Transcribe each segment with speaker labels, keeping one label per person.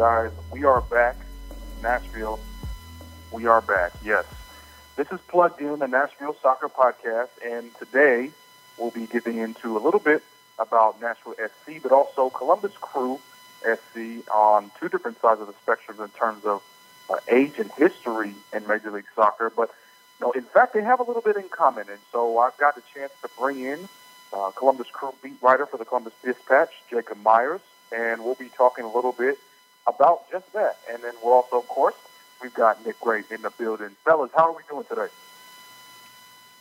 Speaker 1: guys. We are back. Nashville, we are back. Yes. This is Plugged In, the Nashville Soccer Podcast, and today we'll be getting into a little bit about Nashville SC, but also Columbus Crew SC on two different sides of the spectrum in terms of uh, age and history in Major League Soccer. But no, in fact, they have a little bit in common, and so I've got the chance to bring in uh, Columbus Crew beat writer for the Columbus Dispatch, Jacob Myers, and we'll be talking a little bit about just that. And then we'll also, of course, we've got Nick Gray in the building. Fellas, how are we doing today?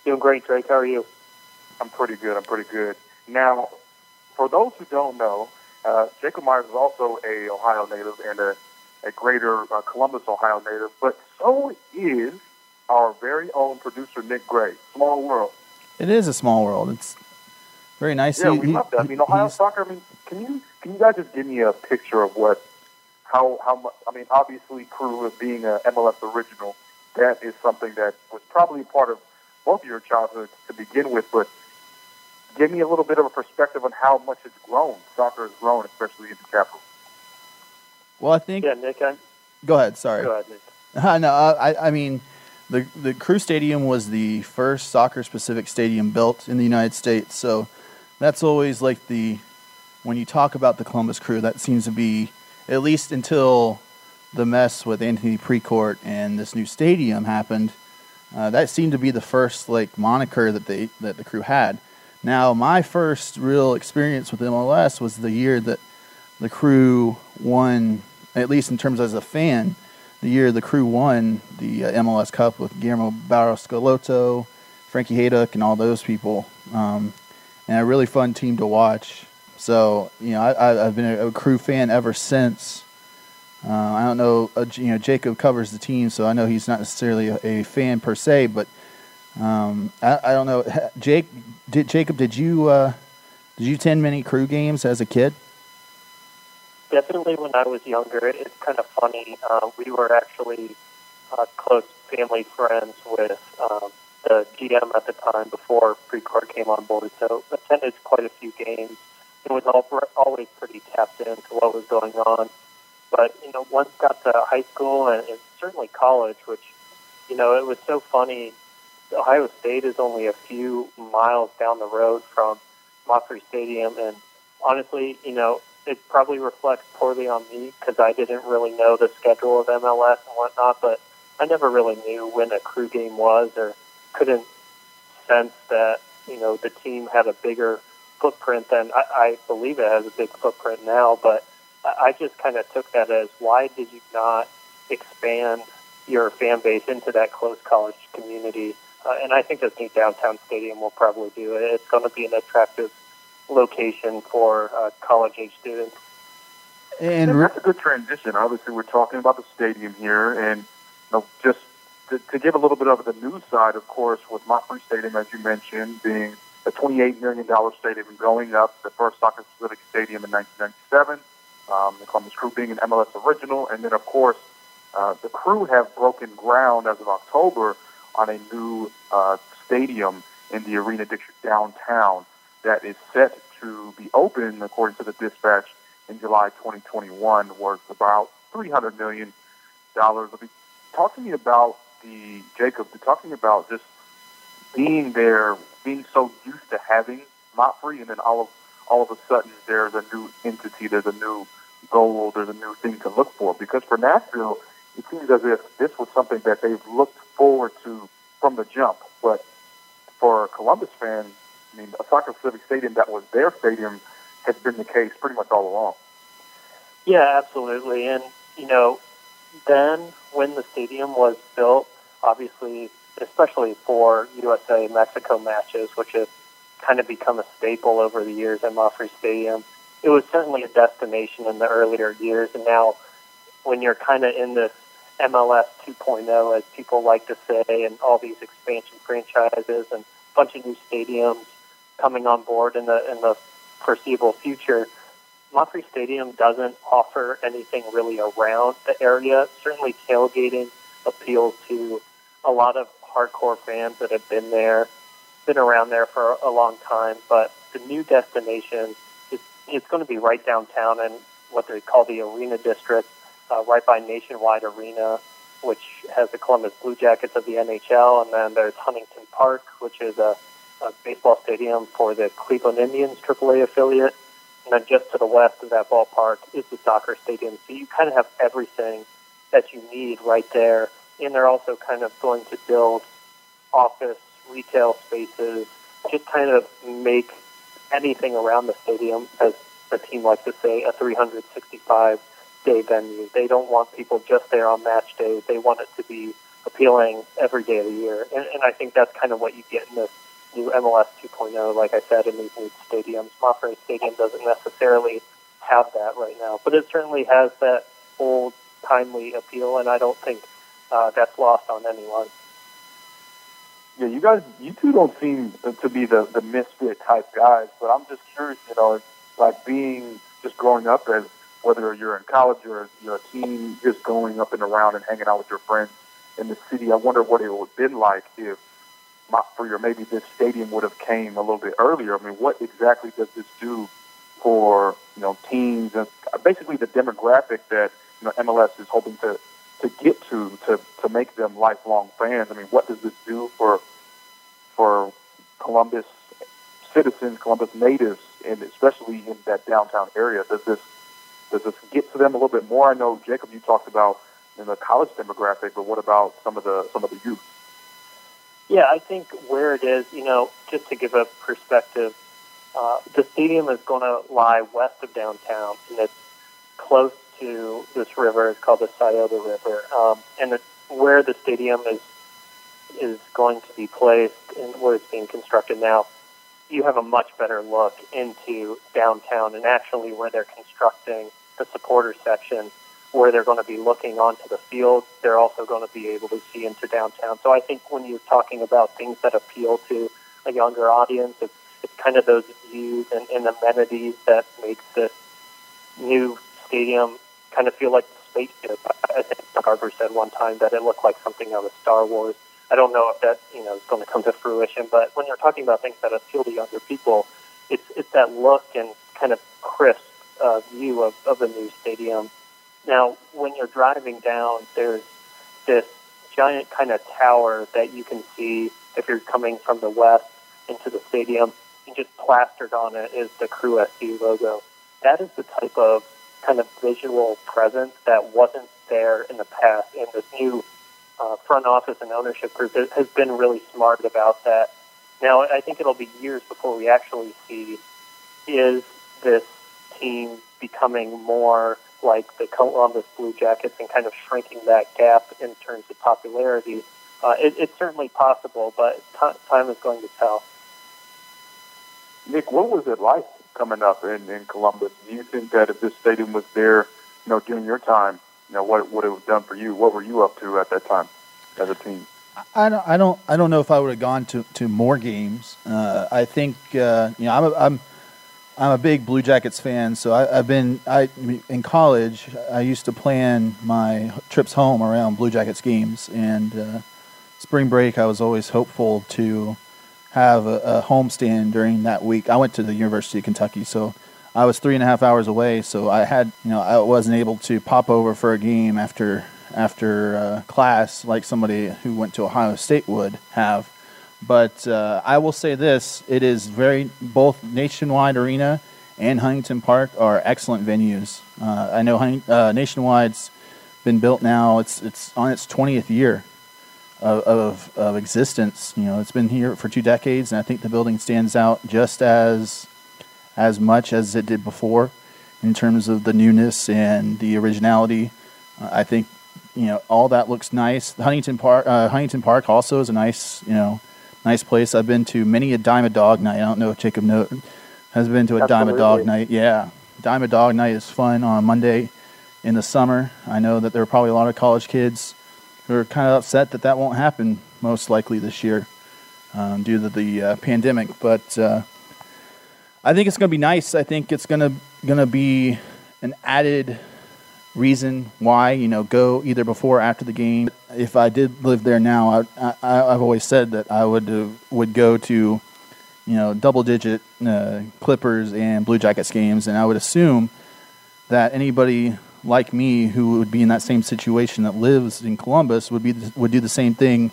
Speaker 2: Doing great, Drake. How are you?
Speaker 1: I'm pretty good. I'm pretty good. Now, for those who don't know, uh, Jacob Myers is also a Ohio native and a, a greater uh, Columbus, Ohio native, but so is our very own producer, Nick Gray. Small world.
Speaker 3: It is a small world. It's very nice.
Speaker 1: Yeah,
Speaker 3: He-
Speaker 1: we
Speaker 3: he-
Speaker 1: love that. I mean, Ohio soccer. I mean, can you can you guys just give me a picture of what how how much? I mean, obviously, Crew of being an MLS original, that is something that was probably part of both of your childhoods to begin with. But give me a little bit of a perspective on how much it's grown. Soccer has grown, especially in the capital.
Speaker 3: Well, I think.
Speaker 2: Yeah, Nick. I'm,
Speaker 3: Go ahead. Sorry.
Speaker 2: go ahead, Nick.
Speaker 3: no, I, I mean, the the Crew Stadium was the first soccer-specific stadium built in the United States. So that's always like the when you talk about the Columbus Crew, that seems to be at least until the mess with Anthony Precourt and this new stadium happened. Uh, that seemed to be the first like moniker that they that the Crew had. Now, my first real experience with MLS was the year that the Crew won, at least in terms as a fan, the year the Crew won the uh, MLS Cup with Guillermo Barros Frankie Hejduk, and all those people. Um, and a really fun team to watch. So you know, I, I've been a, a Crew fan ever since. Uh, I don't know, uh, you know, Jacob covers the team, so I know he's not necessarily a, a fan per se, but um, I, I don't know. Jake, did Jacob, did you uh, did you attend many Crew games as a kid?
Speaker 2: Definitely when I was younger, it- it's kind of funny. Uh, we were actually uh, close family friends with um, the GM at the time before Precourt came on board, so attended quite a few games. It was all, always pretty tapped into what was going on. But, you know, once got to high school and, and certainly college, which, you know, it was so funny. Ohio State is only a few miles down the road from MAPFRE Stadium, and honestly, you know, it probably reflects poorly on me because I didn't really know the schedule of MLS and whatnot, but I never really knew when a crew game was or couldn't sense that, you know, the team had a bigger footprint then. I, I believe it has a big footprint now, but I I just kind of took that as why did you not expand your fan base into that close college community? Uh, and I think this new downtown stadium will probably do it. It's going to be an attractive location for uh, college age students.
Speaker 3: And
Speaker 1: And that's a good transition. Obviously, we're talking about the stadium here, and you know, just to, to give a little bit of the news side, of course, with Montgomery Stadium, as you mentioned, being a $28 million stadium going up, the first soccer specific stadium in 1997, um, the Columbus Crew being an MLS original, and then, of course, uh, the Crew have broken ground as of October on a new uh, stadium in the Arena District downtown that is set to be open, according to the dispatch, in July 2021, worth about 300 million dollars. Talk to me about the Jacob. Talking about just being there, being so used to having MAPFRE, and then all of all of a sudden there's a new entity, there's a new goal, there's a new thing to look for. Because for Nashville, it seems as if this was something that they've looked forward to from the jump. But for Columbus fans, I mean, a soccer civic stadium that was their stadium has been the case pretty much all along.
Speaker 2: Yeah, absolutely. And, you know, then when the stadium was built, obviously, especially for USA Mexico matches, which have kind of become a staple over the years at MAPFRE Stadium, it was certainly a destination in the earlier years. And now, when you're kind of in this MLS 2.0, as people like to say, and all these expansion franchises and a bunch of new stadiums coming on board in the in the foreseeable future, MAPFRE Stadium doesn't offer anything really around the area. Certainly, tailgating appeals to a lot of hardcore fans that have been there, been around there for a long time. But the new destination is, It's going to be right downtown in what they call the Arena District, uh, right by Nationwide Arena, which has the Columbus Blue Jackets of the NHL, and then there's Huntington Park, which is a, a baseball stadium for the Cleveland Indians AAA affiliate. And then just to the west of that ballpark is the soccer stadium. So you kind of have everything that you need right there. And they're also kind of going to build office, retail spaces, just kind of make anything around the stadium, as the team likes to say, a 365 day venue. They don't want people just there on match day. They want it to be appealing every day of the year. And, and I think that's kind of what you get in this new MLS 2.0, like I said, in these new stadiums. MAPFRE Stadium doesn't necessarily have that right now, but it certainly has that old, timely appeal, and I don't think uh, that's lost on anyone.
Speaker 1: Yeah, you guys, you two don't seem to be the the misfit type guys, but I'm just curious, you know, like being just growing up as whether you're in college or you're a teen, just going up and around and hanging out with your friends in the city. I wonder what it would have been like if for or maybe this stadium would have came a little bit earlier. I mean, what exactly does this do for you know teams and basically the demographic that you know MLS is hoping to to get to to to make them lifelong fans? I mean, what does this do for for Columbus citizens, Columbus natives, and especially in that downtown area? Does this does this get to them a little bit more? I know Jacob, you talked about in the college demographic, but what about some of the some of the youth?
Speaker 2: Yeah, I think where it is, you know, just to give a perspective, uh, the stadium is going to lie west of downtown, and it's close to this river. is called the Scioto River, um, and it's where the stadium is is going to be placed and where it's being constructed now. You have a much better look into downtown, and actually where they're constructing the supporter section where they're going to be looking onto the field. They're also going to be able to see into downtown. So I think when you're talking about things that appeal to a younger audience, it's, it's kind of those views and, and amenities that makes this new stadium kind of feel like a spaceship. I think Garber said one time that it looked like something out of Star Wars. I don't know if that you know is going to come to fruition, but when you're talking about things that appeal to younger people, it's it's that look and kind of crisp uh, view of, of the new stadium now, when you're driving down, there's this giant kind of tower that you can see if you're coming from the west into the stadium, and just plastered on it is the Crew SC logo. That is the type of kind of visual presence that wasn't there in the past, and this new uh, front office and ownership group has been really smart about that. Now, I think it'll be years before we actually see is this team becoming more like the Columbus Blue Jackets and kind of shrinking that gap in terms of popularity. Uh, it, it's certainly possible, but t- time is going to tell.
Speaker 1: Nick, what was it like coming up in, in Columbus? Do you think that if this stadium was there, you know, during your time, you know, what would it have done for you? What were you up to at that time as a team?
Speaker 3: I don't, I don't, I don't know if I would have gone to, to more games. Uh, I think, uh, you know, I'm, a, I'm, I'm a big Blue Jackets fan, so I, have been I in college. I used to plan my trips home around Blue Jackets games, and uh, spring break I was always hopeful to have a, a homestand during that week. I went to the University of Kentucky, so I was three and a half hours away. So I had you know I wasn't able to pop over for a game after after uh, class like somebody who went to Ohio State would have. But uh, I will say this: it is very both Nationwide Arena and Huntington Park are excellent venues. Uh, I know uh, Nationwide's been built now; it's it's on its 20th year of, of, of existence. You know, it's been here for two decades, and I think the building stands out just as as much as it did before in terms of the newness and the originality. Uh, I think you know all that looks nice. Huntington Park, uh, Huntington Park also is a nice you know nice place. I've been to many a Dime a Dog night. I don't know if Jacob know, has been to a Absolutely. Dime a Dog night. Yeah, Dime a Dog night is fun on Monday in the summer. I know that there are probably a lot of college kids who are kind of upset that that won't happen most likely this year um, due to the uh, pandemic. But uh, I think it's going to be nice. I think it's going to going to be an added reason why you know go either before or after the game. If I did live there now, I, I, have always said that I would uh, would go to you you know, double digit uh, Clippers and Blue Jackets games, and I would assume that anybody like me who would be in that same situation that lives in Columbus would be would do the same thing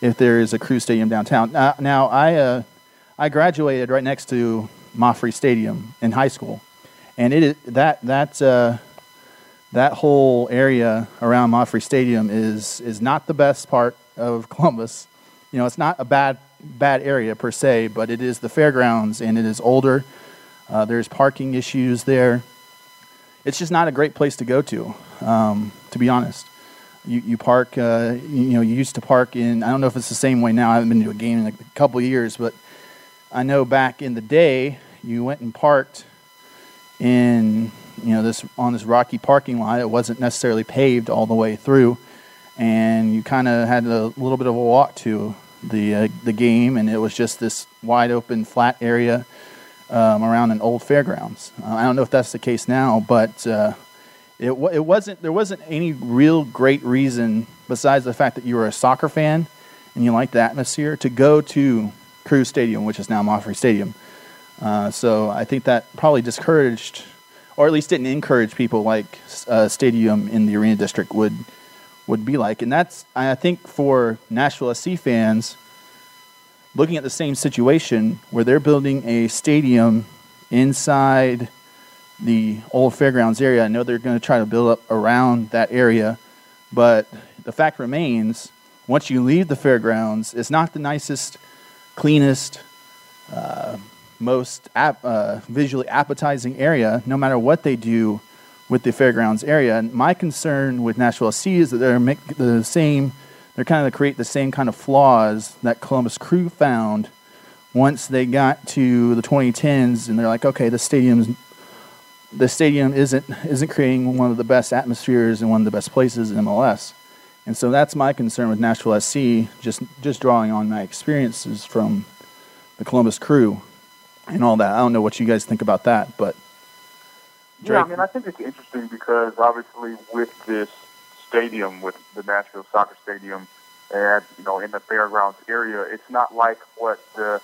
Speaker 3: if there is a Crew Stadium downtown. Now, now I uh, I graduated right next to MAPFRE Stadium in high school, and it that that uh, that whole area around MAPFRE Stadium is is not the best part of Columbus. You know, it's not a bad bad area per se, but it is the fairgrounds and it is older. Uh, there's parking issues there. It's just not a great place to go to, um, to be honest. You, you park, uh, you, know, you used to park in, I don't know if it's the same way now. I haven't been to a game in like a couple years, but I know back in the day, you went and parked in, you know, this on this rocky parking lot. It wasn't necessarily paved all the way through, and you kind of had a little bit of a walk to the uh, the game, and it was just this wide open, flat area um, around an old fairgrounds. Uh, I don't know if that's the case now, but uh, it it wasn't. There wasn't any real great reason besides the fact that you were a soccer fan and you liked the atmosphere to go to Crew Stadium, which is now MAPFRE Stadium. Uh, so I think that probably discouraged, or at least didn't encourage people like a uh, stadium in the arena district would would be like. And that's, I think, for Nashville SC fans, looking at the same situation where they're building a stadium inside the old fairgrounds area. I know they're going to try to build up around that area, but the fact remains once you leave the fairgrounds, it's not the nicest, cleanest, uh, most ap- uh, visually appetizing area, no matter what they do with the fairgrounds area. And my concern with Nashville SC is that they're make the same, they're kind of create the same kind of flaws that Columbus Crew found once they got to the 2010s, and they're like, okay, the stadium's the stadium isn't isn't creating one of the best atmospheres and one of the best places in MLS. And so that's my concern with Nashville SC, just just drawing on my experiences from the Columbus Crew and all that. I don't know what you guys think about that, but
Speaker 1: Drake. Yeah, I mean, I think it's interesting because obviously with this stadium, with the Nashville Soccer Stadium, and you know, in the fairgrounds area, it's not like what the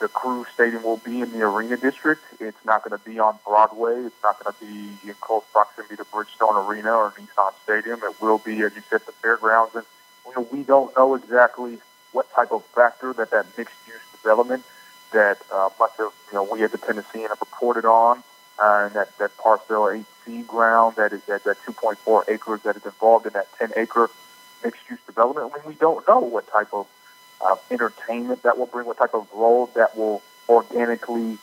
Speaker 1: the Crew Stadium will be in the Arena District. It's not going to be on Broadway. It's not going to be in close proximity to Bridgestone Arena or Nissan Stadium. It will be, as you said, the fairgrounds. And you know, we don't know exactly what type of factor that that mixed-use development that uh, much of you know we as a Tennessean have reported on uh, that, that parcel 8C ground that is that, that 2.4 acres that is involved in that 10 acre mixed use development. Mean, we don't know what type of uh, entertainment that will bring, what type of role that will organically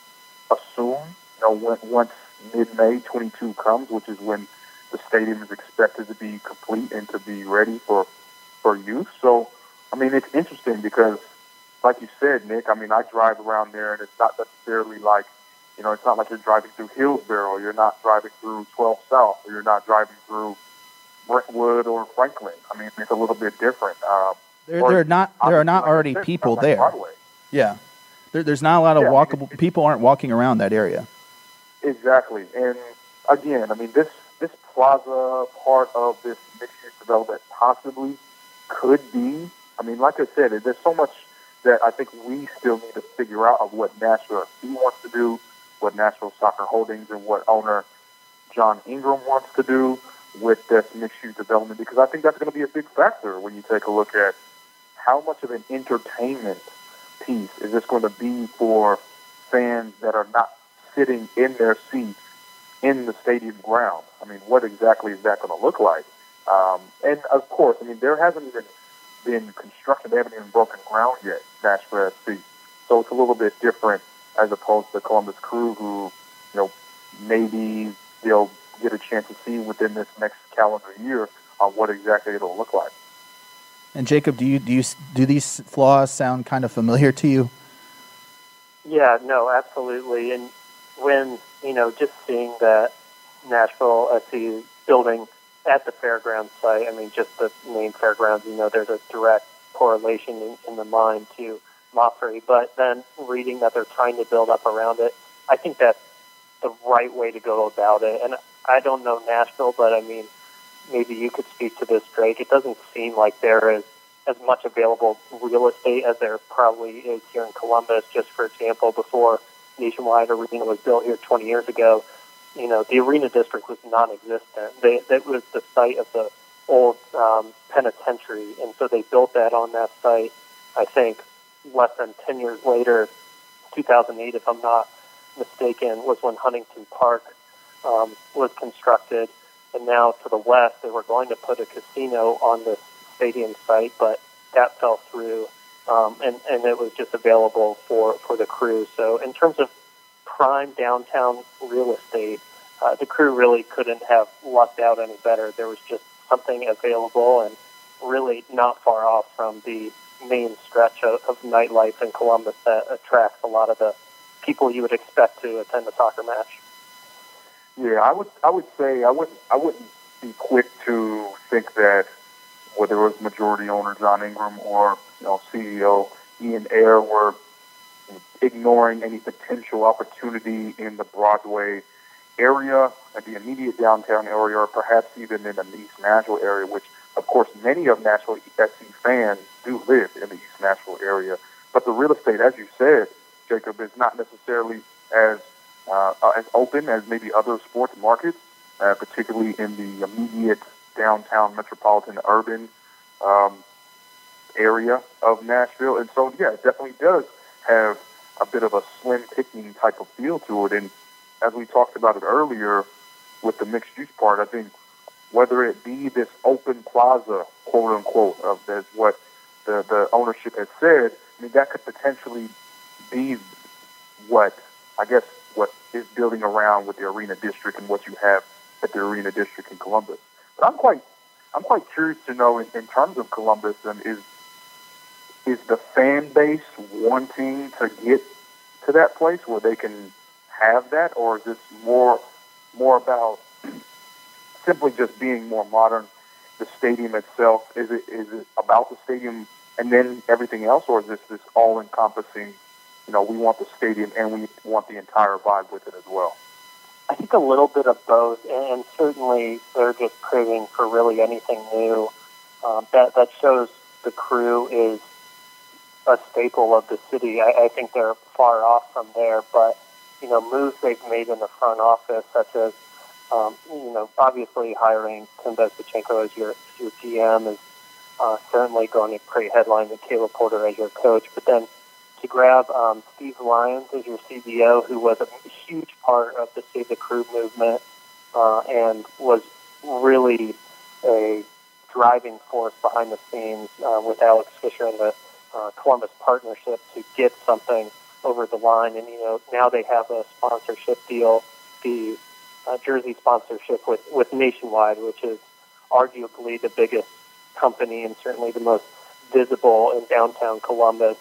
Speaker 1: assume. You know, when, once mid May 22 comes, which is when the stadium is expected to be complete and to be ready for for use. So, I mean, it's interesting because, like you said, Nick. I mean, I drive around there, and it's not necessarily like you know, it's not like you're driving through Hillsboro, you're not driving through 12 South, or you're not driving through Brentwood or Franklin. I mean, it's a little bit different. Um,
Speaker 3: there, there are not there are not already people there. Broadway. Yeah, there, there's not a lot of yeah, walkable. people aren't walking around that area.
Speaker 1: Exactly, and again, I mean this this plaza part of this mixed use development possibly could be. I mean, like I said, there's so much that I think we still need to figure out of what Nashville wants to do what Nashville Soccer Holdings and what owner John Ingram wants to do with this mixed-use development because I think that's going to be a big factor when you take a look at how much of an entertainment piece is this going to be for fans that are not sitting in their seats in the stadium ground. I mean, what exactly is that going to look like? Um, and of course, I mean, there hasn't even been construction; they haven't even broken ground yet, Nashville FC. So it's a little bit different as opposed to Columbus Crew, who, you know, maybe they'll get a chance to see within this next calendar year on what exactly it'll look like.
Speaker 3: And Jacob, do you do you do these flaws sound kind of familiar to you?
Speaker 2: Yeah, no, absolutely. And when you know, just seeing that Nashville SC building at the fairgrounds site, I mean, just the name fairgrounds, you know, there's a direct correlation in, in the mind to MAPFRE, but then reading that they're trying to build up around it, I think that's the right way to go about it. And I don't know Nashville, but I mean, maybe you could speak to this, Drake. It doesn't seem like there is as much available real estate as there probably is here in Columbus. Just for example, before Nationwide Arena was built here 20 years ago, you know, the arena district was non-existent. They, that was the site of the old um, penitentiary, and so they built that on that site. I think less than 10 years later, 2008, if I'm not mistaken, was when Huntington Park um, was constructed. And now to the west, they were going to put a casino on this stadium site, but that fell through, um, and and it was just available for for the crew. So in terms of prime downtown real estate, uh, the crew really couldn't have lucked out any better. There was just something available and really not far off from the main stretch of, of nightlife in Columbus that attracts a lot of the people you would expect to attend a soccer match.
Speaker 1: Yeah, I would I would say I wouldn't I wouldn't be quick to think that whether it was majority owner John Ingram or you know CEO Ian Ayre were ignoring any potential opportunity in the Broadway area, and the immediate downtown area, or perhaps even in the East Nashville area, which of course many of Nashville SC fans do live in the East Nashville area. But the real estate, as you said, Jacob, is not necessarily as uh, as open as maybe other sports markets, uh, particularly in the immediate downtown metropolitan urban um, area of Nashville. And so, yeah, it definitely does have a bit of a slim picking type of feel to it. And as we talked about it earlier with the mixed use part, I think whether it be this open plaza, quote unquote, of as what the, the ownership has said, I mean, that could potentially be what, I guess, what is building around with the arena district and what you have at the arena district in Columbus. But I'm quite, I'm quite curious to know in, in terms of Columbus, and is is the fan base wanting to get to that place where they can have that, or is this more more about simply just being more modern? The stadium itself is it is it about the stadium and then everything else, or is this this all encompassing? You know, we want the stadium and we want the entire vibe with it as well.
Speaker 2: I think a little bit of both, and certainly they're just craving for really anything new. Um, that that shows the crew is a staple of the city. I, I think they're far off from there, but you know, moves they've made in the front office, such as um, you know, obviously hiring Tim Bezbatchenko as your your GM is uh, certainly going to create headlines, and Caleb Porter as your coach. But then to grab um, Steve Lyons as your CBO, who was a huge part of the Save the Crew movement uh, and was really a driving force behind the scenes uh, with Alex Fischer and the uh, Columbus partnership to get something over the line. And, you know, now they have a sponsorship deal, the uh, jersey sponsorship with, with Nationwide, which is arguably the biggest company and certainly the most visible in downtown Columbus.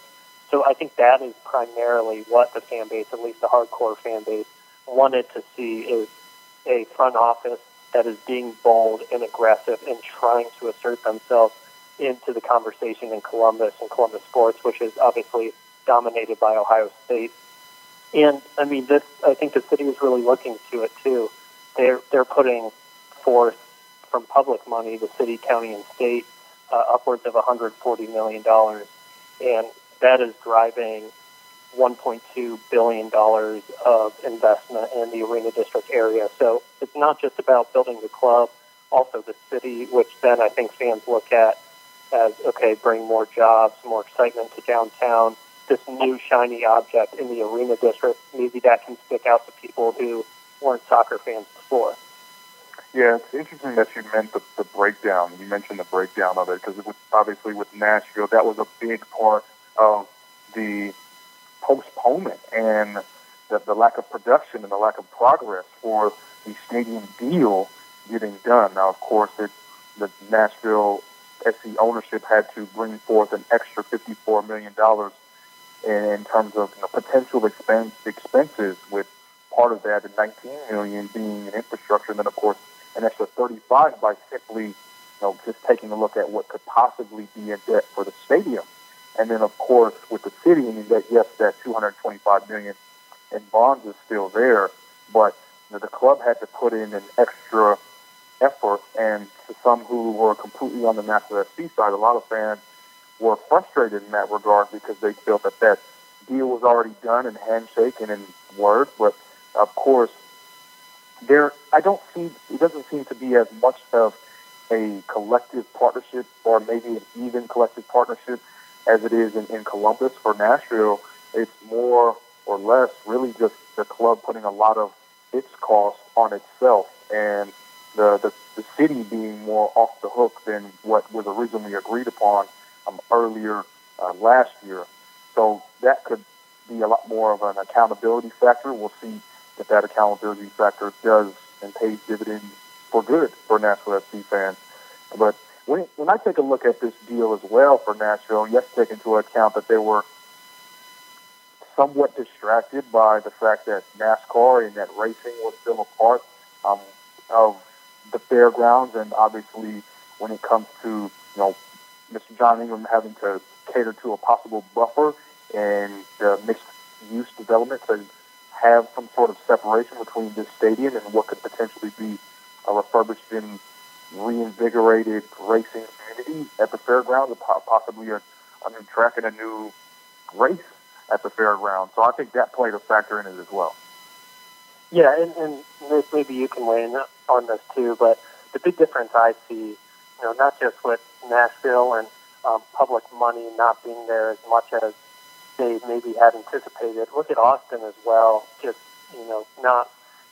Speaker 2: So I think that is primarily what the fan base, at least the hardcore fan base, wanted to see is a front office that is being bold and aggressive and trying to assert themselves into the conversation in Columbus and Columbus sports, which is obviously dominated by Ohio State. And I mean, this I think the city is really looking to it too. They're they're putting forth from public money, the city, county, and state, uh, upwards of 140 million dollars, and that is driving 1.2 billion dollars of investment in the arena district area. So it's not just about building the club, also the city, which then I think fans look at as okay, bring more jobs, more excitement to downtown. This new shiny object in the arena district, maybe that can stick out to people who weren't soccer fans before.
Speaker 1: Yeah, it's interesting that you meant the, the breakdown. You mentioned the breakdown of it because obviously with Nashville, that was a big part of the postponement and the, the lack of production and the lack of progress for the stadium deal getting done. Now, of course, it, the Nashville SC ownership had to bring forth an extra $54 million in terms of you know, potential expense, expenses, with part of that, the 19 million being in infrastructure, and then of course an extra 35 by simply, you know, just taking a look at what could possibly be in debt for the stadium. And then, of course, with the city, I mean, that yes, that 225 million in bonds is still there, but you know, the club had to put in an extra effort. And to some who were completely on the Nashville SC side, a lot of fans were frustrated in that regard because they felt that that deal was already done and handshake and word. But of course, there I don't see it doesn't seem to be as much of a collective partnership or maybe an even collective partnership as it is in, in Columbus or Nashville. It's more or less really just the club putting a lot of its costs on itself and the, the, the city being more off the hook than what was originally agreed upon earlier uh, last year. So that could be a lot more of an accountability factor. We'll see if that accountability factor does and pays dividends for good for Nashville FC fans. But when, when I take a look at this deal as well for Nashville, you have to take into account that they were somewhat distracted by the fact that NASCAR and that racing was still a part um, of the fairgrounds, and obviously when it comes to you know Mr. John Ingram having to cater to a possible buffer and the mixed use development to have some sort of separation between this stadium and what could potentially be a refurbished and reinvigorated racing community at the fairgrounds, possibly a, a new track and a new race at the fairgrounds. So I think that played a factor in it as well.
Speaker 2: Yeah, and, and maybe you can weigh in on this too, but the big difference I see, you know, not just with Nashville and um, public money not being there as much as they maybe had anticipated. Look at Austin as well. Just you know, not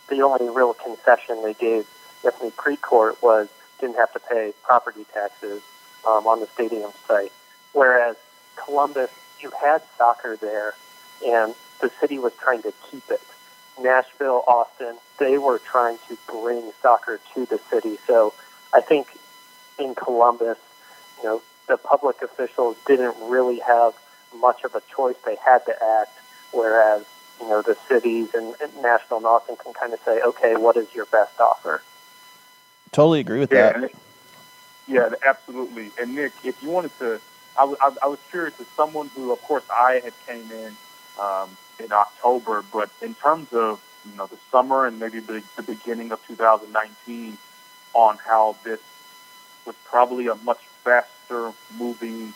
Speaker 2: the only real concession they gave Anthony Precourt was didn't have to pay property taxes um, on the stadium site, whereas Columbus, you had soccer there, and the city was trying to keep it. Nashville, Austin, they were trying to bring soccer to the city. So I think in Columbus, you know, the public officials didn't really have much of a choice. They had to act, whereas, you know, the cities and, and Nashville and Austin can kind of say, okay, what is your best offer?
Speaker 3: Totally agree with
Speaker 1: yeah,
Speaker 3: that.
Speaker 1: Yeah, absolutely. And Nick, if you wanted to, I, w- I, I was curious as someone who, of course, I had came in um, in October. But in terms of you know the summer and maybe the, the beginning of 2019, on how this was probably a much faster moving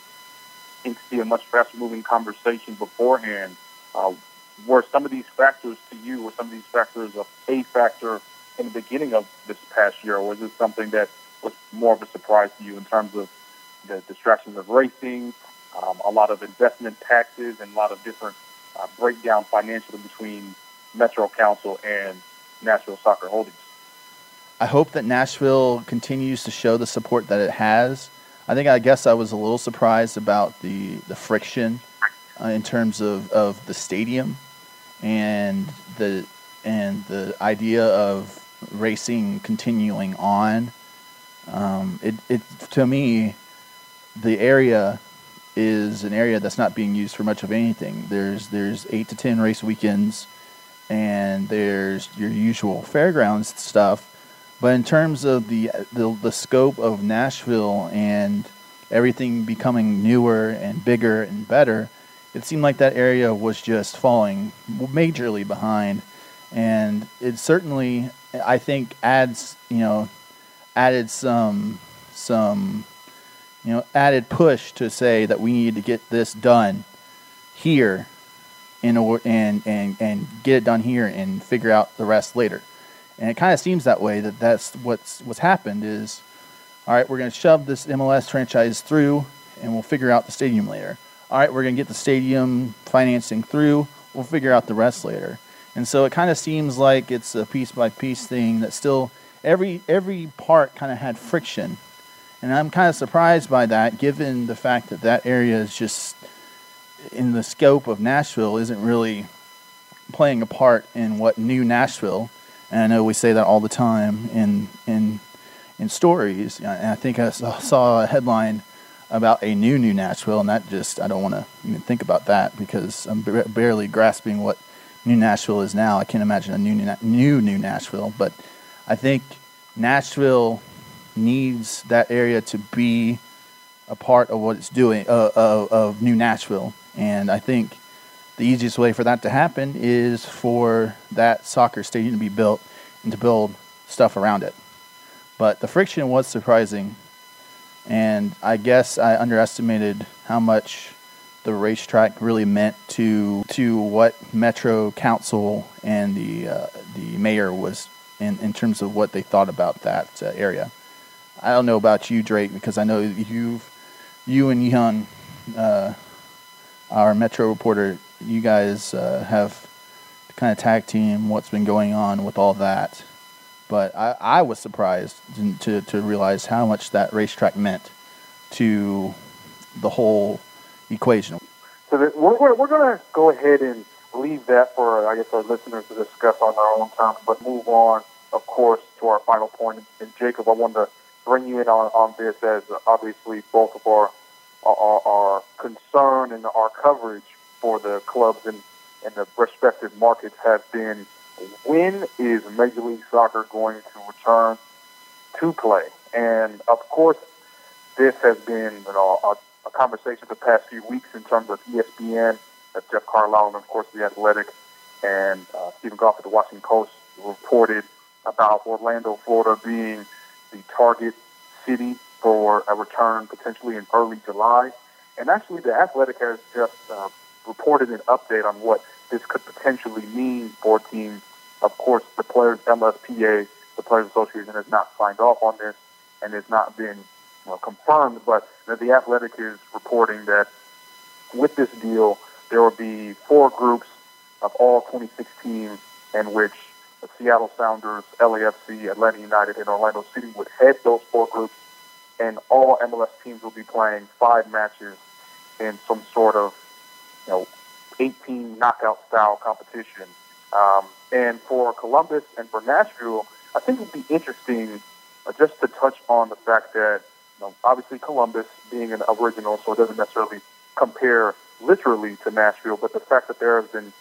Speaker 1: entity, a much faster moving conversation beforehand. Uh, were some of these factors to you, were some of these factors a, a factor in the beginning of this past year, or was it something that was more of a surprise to you in terms of the distractions of racing, um, a lot of investment taxes, and a lot of different uh, breakdown financially between Metro Council and Nashville Soccer Holdings.
Speaker 3: I hope that Nashville continues to show the support that it has. I think I guess I was a little surprised about the the friction uh, in terms of, of the stadium and the and the idea of racing continuing on. Um, it, it to me, the area is an area that's not being used for much of anything. There's there's eight to ten race weekends, and there's your usual fairgrounds stuff. But in terms of the the, the scope of Nashville and everything becoming newer and bigger and better, it seemed like that area was just falling majorly behind. And it certainly, I think, adds you know, added some some you know, added push to say that we need to get this done here in order and, and, and get it done here and figure out the rest later. And it kind of seems that way that that's what's what's happened is all right, we're going to shove this MLS franchise through and we'll figure out the stadium later. All right, we're going to get the stadium financing through, we'll figure out the rest later. And so it kind of seems like it's a piece by piece thing that still every every part kind of had friction and I'm kind of surprised by that, given the fact that that area is just in the scope of Nashville isn't really playing a part in what new Nashville. And I know we say that all the time in in in stories. And I think I saw a headline about a new new Nashville, and that just I don't want to even think about that because I'm barely grasping what new Nashville is now. I can't imagine a new new new Nashville, but I think Nashville needs that area to be a part of what it's doing uh, of, of New Nashville. And I think the easiest way for that to happen is for that soccer stadium to be built and to build stuff around it. But the friction was surprising and I guess I underestimated how much the racetrack really meant to to what Metro Council and the uh, the mayor was in, in terms of what they thought about that uh, area. I don't know about you, Drake, because I know you've you and Young, uh, our Metro reporter, you guys uh, have kind of tag team what's been going on with all that. But I, I was surprised to, to realize how much that racetrack meant to the whole equation.
Speaker 1: So that we're, we're going to go ahead and leave that for, I guess, our listeners to discuss on their own terms, but move on, of course, to our final point. And Jacob, I wanted to bring you in on, on this as obviously both of our, our, our concern and our coverage for the clubs and, and the respective markets have been when is Major League Soccer going to return to play? And of course, this has been you know, a, a conversation the past few weeks in terms of ESPN, uh, Jeff Carlisle, and of course the Athletic, and uh, Steven Goff at the Washington Post reported about Orlando, Florida being the target city for a return potentially in early July. And actually, the Athletic has just uh, reported an update on what this could potentially mean for teams. Of course, the players, MLSPA, the Players Association, has not signed off on this and has not been know, confirmed. But you know, the Athletic is reporting that with this deal, there will be four groups of all 26 teams in which the Seattle Sounders, LAFC, Atlanta United, and Orlando City would head those four groups, and all MLS teams will be playing five matches in some sort of, you know, 18 knockout style competition. Um, and for Columbus and for Nashville, I think it would be interesting uh, just to touch on the fact that, you know, obviously Columbus being an original, so it doesn't necessarily compare literally to Nashville, but the fact that there has been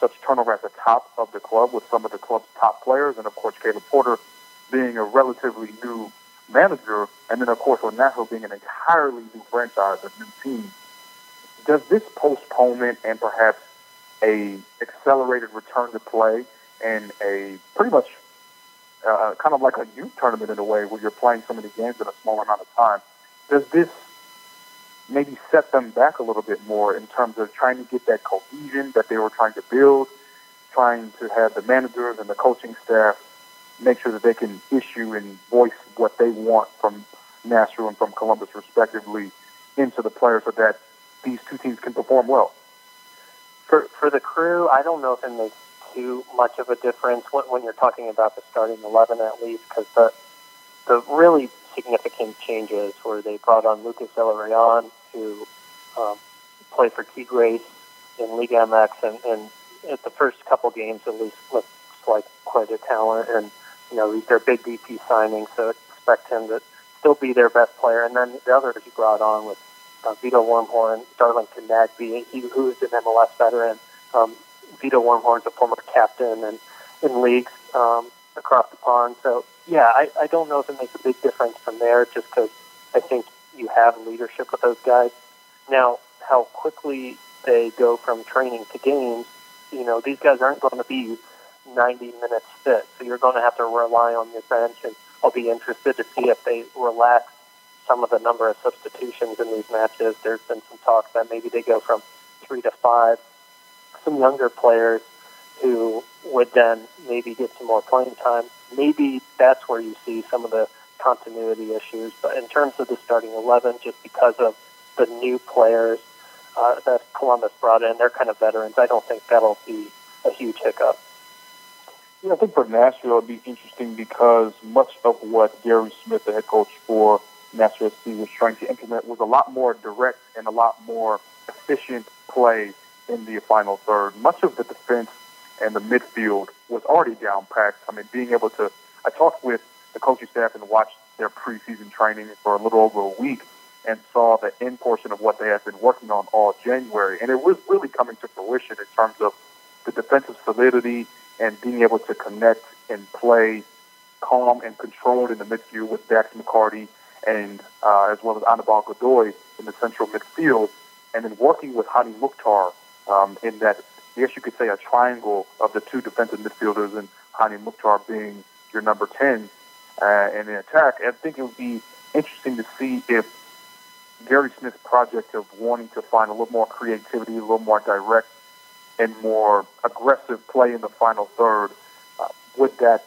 Speaker 1: such turnover at the top of the club with some of the club's top players, and of course Caleb Porter being a relatively new manager, and then of course with Nashville being an entirely new franchise, a new team. Does this postponement and perhaps a accelerated return to play and a pretty much uh, kind of like a youth tournament in a way where you're playing so many games in a small amount of time, does this maybe set them back a little bit more in terms of trying to get that cohesion that they were trying to build, trying to have the managers and the coaching staff make sure that they can issue and voice what they want from Nashville and from Columbus respectively into the players so that these two teams can perform well.
Speaker 2: For for the crew, I don't know if it makes too much of a difference when, when you're talking about the starting eleven at least, because the the really significant changes where they brought on Lucas Zelarayan to um, play for Tigres in Liga MX, and, and at the first couple games at least looks like quite a talent, and you know they're big DP signings, so expect him to still be their best player. And then the others he brought on with uh, Vito Wormgoor, Darlington Nagbe, he, who's an MLS veteran. Um, Vito Wormgoor's a former captain and in leagues um, across the pond. So yeah, I, I don't know if it makes a big difference from there, just because I think you have leadership with those guys. Now, how quickly they go from training to games, you know, these guys aren't going to be 90 minutes fit, so you're going to have to rely on your bench. And I'll be interested to see if they relax some of the number of substitutions in these matches. There's been some talk that maybe they go from three to five. Some younger players who would then maybe get some more playing time. Maybe that's where you see some of the continuity issues. But in terms of the starting 11, just because of the new players uh, that Columbus brought in, they're kind of veterans. I don't think that'll be a huge hiccup.
Speaker 1: Yeah, I think for Nashville it'd be interesting because much of what Gary Smith, the head coach for Nashville was trying to implement was a lot more direct and a lot more efficient play in the final third. Much of the defense and the midfield was already down packed. I mean, being able to, I talked with the coaching staff and watched their preseason training for a little over a week and saw the end portion of what they had been working on all January. And it was really coming to fruition in terms of the defensive solidity and being able to connect and play calm and controlled in the midfield with Dax McCarty and uh, as well as Anibal Godoy in the central midfield, and then working with Hany Mukhtar um, in that I guess you could say a triangle of the two defensive midfielders and Hany Mukhtar being your number 10 uh, in the attack. I think it would be interesting to see if Gary Smith's project of wanting to find a little more creativity, a little more direct and more aggressive play in the final third, uh, would that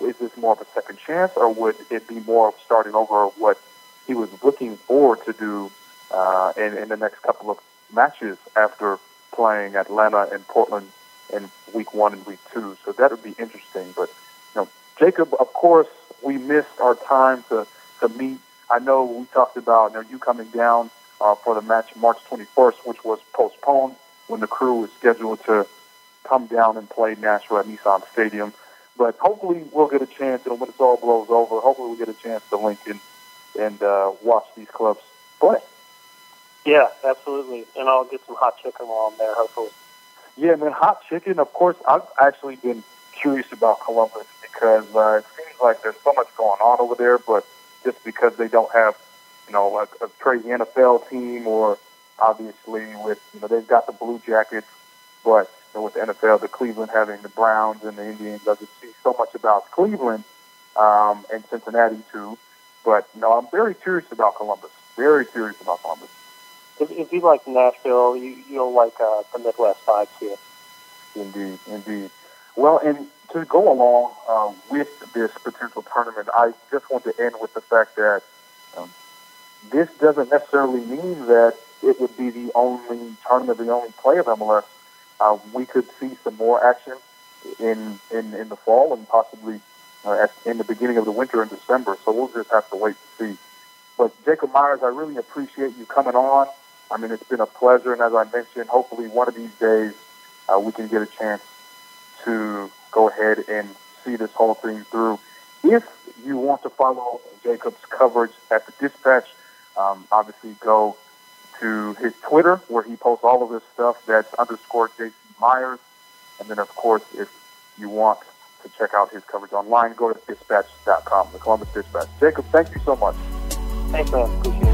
Speaker 1: is this more of a second chance, or would it be more of starting over what he was looking forward to do uh, in, in the next couple of matches after playing Atlanta and Portland in week one and week two? So that would be interesting. But you know, Jacob, of course, we missed our time to to meet. I know we talked about you, know, you coming down uh, for the match March 21st, which was postponed when the crew was scheduled to come down and play Nashville at Nissan Stadium. But hopefully we'll get a chance, and when this all blows over, hopefully we'll get a chance to link in and uh, watch these clubs play.
Speaker 2: Yeah, absolutely. And I'll get some hot chicken while I'm there, hopefully.
Speaker 1: Yeah, man, hot chicken. Of course, I've actually been curious about Columbus because uh, it seems like there's so much going on over there, but just because they don't have, you know, like a crazy NFL team or obviously with, you know, they've got the Blue Jackets, but know, with the NFL, the Cleveland having the Browns and the Indians doesn't see so much about Cleveland um, and Cincinnati too. But no, I'm very curious about Columbus. Very curious about Columbus.
Speaker 2: If, if you like Nashville, you, you'll like uh, the Midwest vibes here.
Speaker 1: Indeed, indeed. Well, and to go along um, with this potential tournament, I just want to end with the fact that um, this doesn't necessarily mean that it would be the only tournament, the only play of MLS. Uh, we could see some more action in in, in the fall and possibly uh, at, in the beginning of the winter in December. So we'll just have to wait to see. But Jacob Myers, I really appreciate you coming on. I mean, it's been a pleasure, and as I mentioned, hopefully one of these days uh, we can get a chance to go ahead and see this whole thing through. If you want to follow Jacob's coverage at the Dispatch, um, obviously go to his Twitter where he posts all of this stuff. That's underscore JC Myers. And then, of course, if you want to check out his coverage online, go to dispatch.com, the Columbus Dispatch. Jacob, thank you so much.
Speaker 2: Thanks, man. Appreciate it.